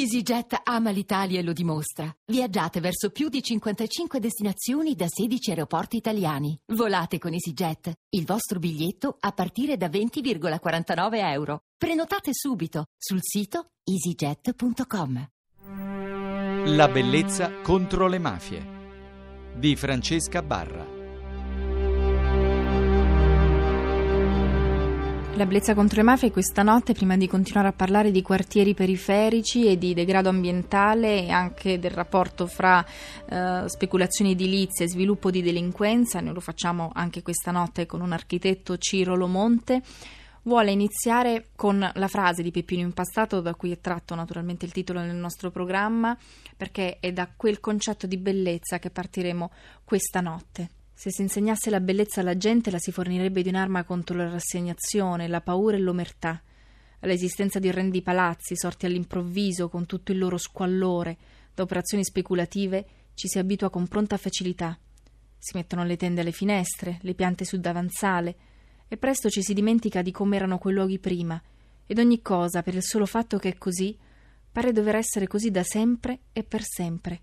EasyJet ama l'Italia e lo dimostra. Viaggiate verso più di 55 destinazioni da 16 aeroporti italiani. Volate con EasyJet. Il vostro biglietto a partire da 20,49 euro. Prenotate subito sul sito easyjet.com. La bellezza contro le mafie di Francesca Barra. La bellezza contro le mafie questa notte, prima di continuare a parlare di quartieri periferici e di degrado ambientale e anche del rapporto fra eh, speculazioni edilizie e sviluppo di delinquenza, noi lo facciamo anche questa notte con un architetto Ciro Lomonte, vuole iniziare con la frase di Peppino Impastato, da cui è tratto naturalmente il titolo nel nostro programma, perché è da quel concetto di bellezza che partiremo questa notte. Se si insegnasse la bellezza alla gente, la si fornirebbe di un'arma contro la rassegnazione, la paura e l'omertà. All'esistenza di orrendi palazzi, sorti all'improvviso, con tutto il loro squallore, da operazioni speculative, ci si abitua con pronta facilità. Si mettono le tende alle finestre, le piante sul davanzale, e presto ci si dimentica di come erano quei luoghi prima, ed ogni cosa, per il solo fatto che è così, pare dover essere così da sempre e per sempre.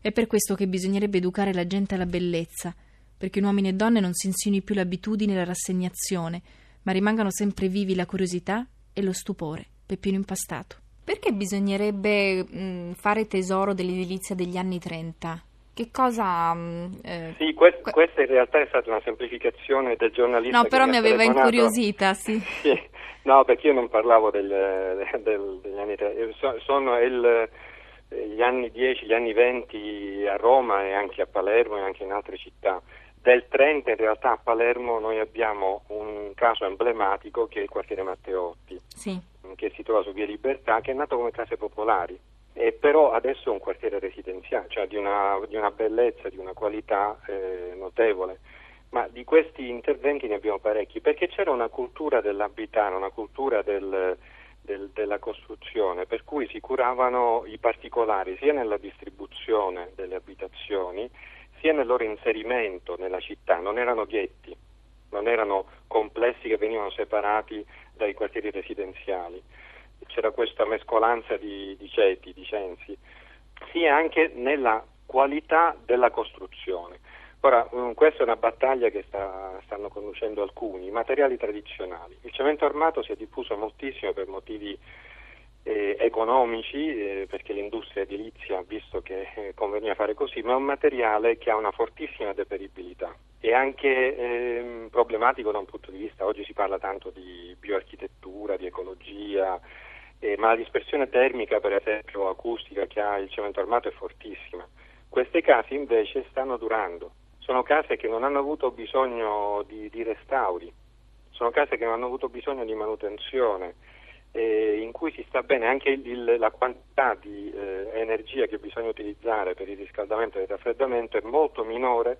È per questo che bisognerebbe educare la gente alla bellezza, perché in uomini e donne non si insinui più l'abitudine e la rassegnazione, ma rimangano sempre vivi la curiosità e lo stupore. Peppino impastato. Perché bisognerebbe mh, fare tesoro dell'edilizia degli anni 30? Che cosa... Mh, eh, sì, que- questa in realtà è stata una semplificazione del giornalista. No, però mi, mi aveva incuriosita, sì. sì. No, perché io non parlavo del, del, degli anni 30, sono il, gli anni 10, gli anni 20 a Roma e anche a Palermo e anche in altre città del 30 in realtà a Palermo noi abbiamo un caso emblematico che è il quartiere Matteotti, sì. che si trova su Via Libertà, che è nato come case popolari, e però adesso è un quartiere residenziale, cioè di una, di una bellezza, di una qualità eh, notevole. Ma di questi interventi ne abbiamo parecchi, perché c'era una cultura dell'abitare, una cultura del, del, della costruzione, per cui si curavano i particolari sia nella distribuzione delle abitazioni, sia nel loro inserimento nella città, non erano ghetti, non erano complessi che venivano separati dai quartieri residenziali, c'era questa mescolanza di, di ceti, di censi, sia anche nella qualità della costruzione. Ora, mm, questa è una battaglia che sta, stanno conducendo alcuni, i materiali tradizionali. Il cemento armato si è diffuso moltissimo per motivi eh, economici, eh, perché l'industria edilizia ha visto che eh, conveniva fare così, ma è un materiale che ha una fortissima deperibilità. E anche ehm, problematico da un punto di vista, oggi si parla tanto di bioarchitettura, di ecologia, eh, ma la dispersione termica, per esempio acustica, che ha il cemento armato è fortissima. Queste case invece stanno durando, sono case che non hanno avuto bisogno di, di restauri, sono case che non hanno avuto bisogno di manutenzione eh, in cui si sta bene anche il, la quantità di eh, energia che bisogna utilizzare per il riscaldamento e il raffreddamento è molto minore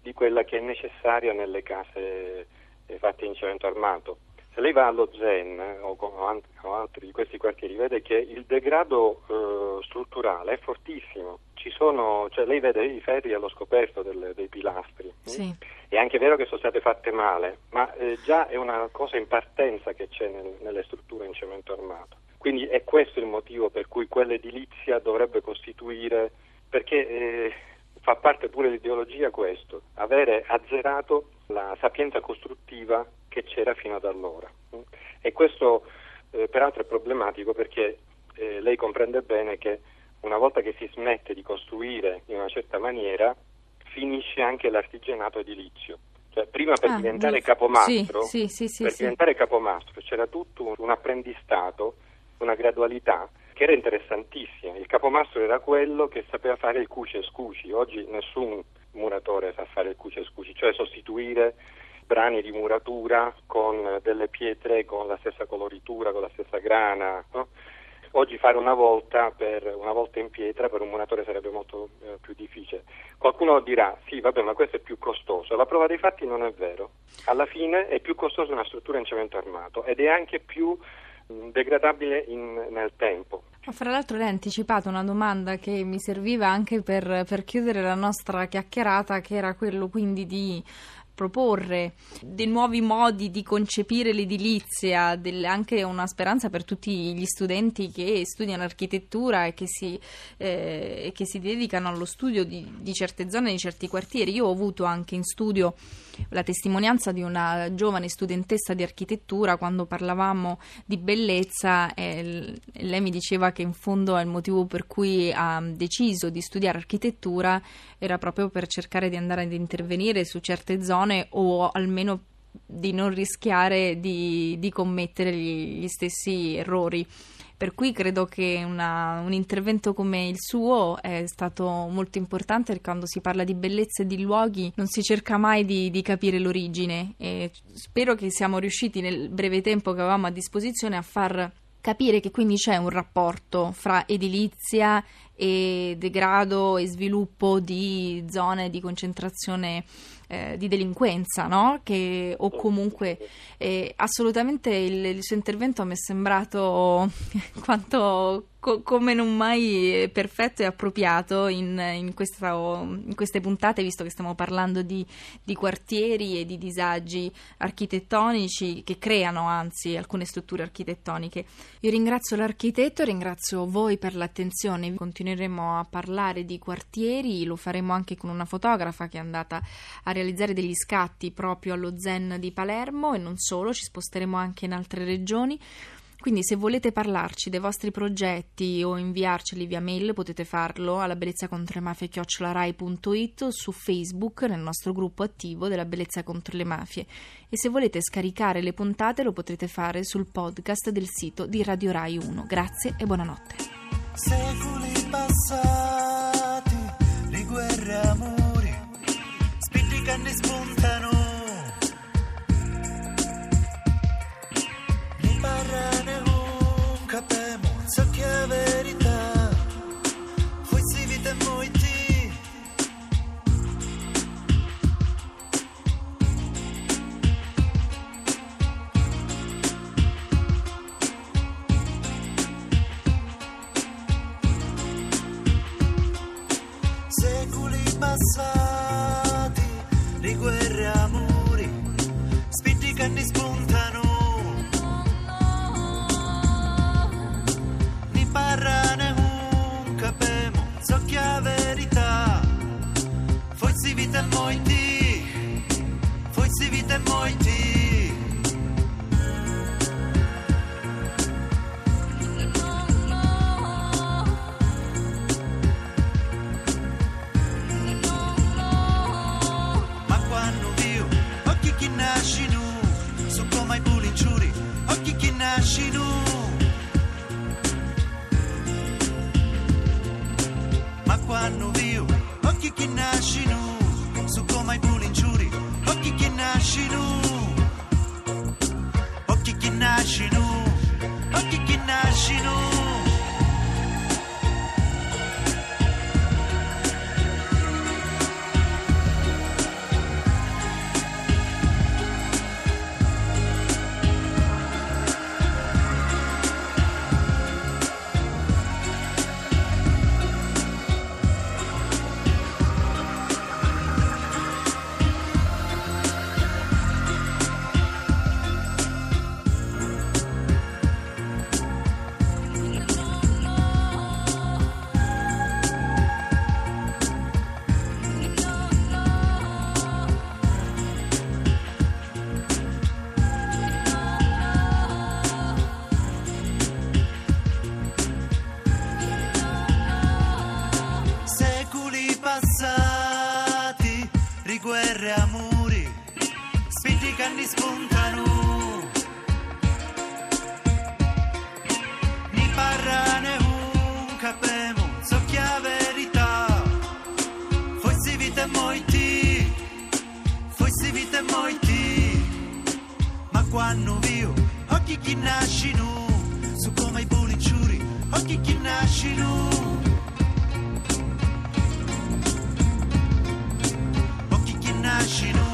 di quella che è necessaria nelle case eh, fatte in cemento armato. Se lei va allo Zen eh, o, o altri di questi quartieri vede che il degrado eh, strutturale è fortissimo sono, cioè lei vede i ferri allo scoperto del, dei pilastri. Sì. È anche vero che sono state fatte male, ma eh, già è una cosa in partenza che c'è nel, nelle strutture in cemento armato. Quindi è questo il motivo per cui quell'edilizia dovrebbe costituire, perché eh, fa parte pure dell'ideologia questo, avere azzerato la sapienza costruttiva che c'era fino ad allora. E questo eh, peraltro è problematico perché eh, lei comprende bene che una volta che si smette di costruire in una certa maniera, finisce anche l'artigianato edilizio. Cioè, prima per ah, diventare capomastro, sì, sì, sì, per diventare capomastro c'era tutto un apprendistato, una gradualità che era interessantissima. Il capomastro era quello che sapeva fare il cuce e scuci. Oggi nessun muratore sa fare il cuce scuci, cioè sostituire brani di muratura con delle pietre con la stessa coloritura, con la stessa grana. No? Oggi fare una volta, per, una volta in pietra per un muratore sarebbe molto eh, più difficile. Qualcuno dirà sì, vabbè, ma questo è più costoso. La prova dei fatti non è vero. Alla fine è più costoso una struttura in cemento armato ed è anche più mh, degradabile in, nel tempo. Fra l'altro lei ha anticipato una domanda che mi serviva anche per, per chiudere la nostra chiacchierata, che era quello quindi di proporre dei nuovi modi di concepire l'edilizia, del, anche una speranza per tutti gli studenti che studiano architettura e che si, eh, che si dedicano allo studio di, di certe zone, di certi quartieri. Io ho avuto anche in studio la testimonianza di una giovane studentessa di architettura quando parlavamo di bellezza e lei mi diceva che in fondo il motivo per cui ha deciso di studiare architettura era proprio per cercare di andare ad intervenire su certe zone o almeno di non rischiare di, di commettere gli, gli stessi errori. Per cui credo che una, un intervento come il suo è stato molto importante perché quando si parla di bellezza e di luoghi non si cerca mai di, di capire l'origine e spero che siamo riusciti nel breve tempo che avevamo a disposizione a far capire che quindi c'è un rapporto fra edilizia e degrado e sviluppo di zone di concentrazione eh, di delinquenza, no? Che, o comunque eh, assolutamente il, il, suo intervento mi è sembrato quanto co- come non mai perfetto e appropriato in, in, questa, in, queste puntate, visto che stiamo parlando di, di, quartieri e di disagi architettonici che creano anzi alcune strutture architettoniche. Io ringrazio l'architetto, ringrazio voi per l'attenzione, continueremo a parlare di quartieri, lo faremo anche con una fotografa che è andata a realizzare degli scatti proprio allo Zen di Palermo e non solo, ci sposteremo anche in altre regioni. Quindi se volete parlarci dei vostri progetti o inviarceli via mail potete farlo alla bellezza contro le mafie chiocciolarai.it o su Facebook nel nostro gruppo attivo della bellezza contro le mafie e se volete scaricare le puntate lo potrete fare sul podcast del sito di Radio Rai 1. Grazie e buonanotte. di guerre amori, spingi che ne spuntano. Ni parra ne un capemo, so che la verità, forse vita è molti, forse vita è molti. Quando viu occhi chi nasci nu su come i buoni giuri occhi chi nasci nu guerre amori, spinti canni spuntano. Ni parra ne un capemo, so chia verità. Forse vita moiti, forse vita moiti. Ma quando vio, occhi chi nasci nu, su come i buonicciuri, occhi chi nasci nu. she don't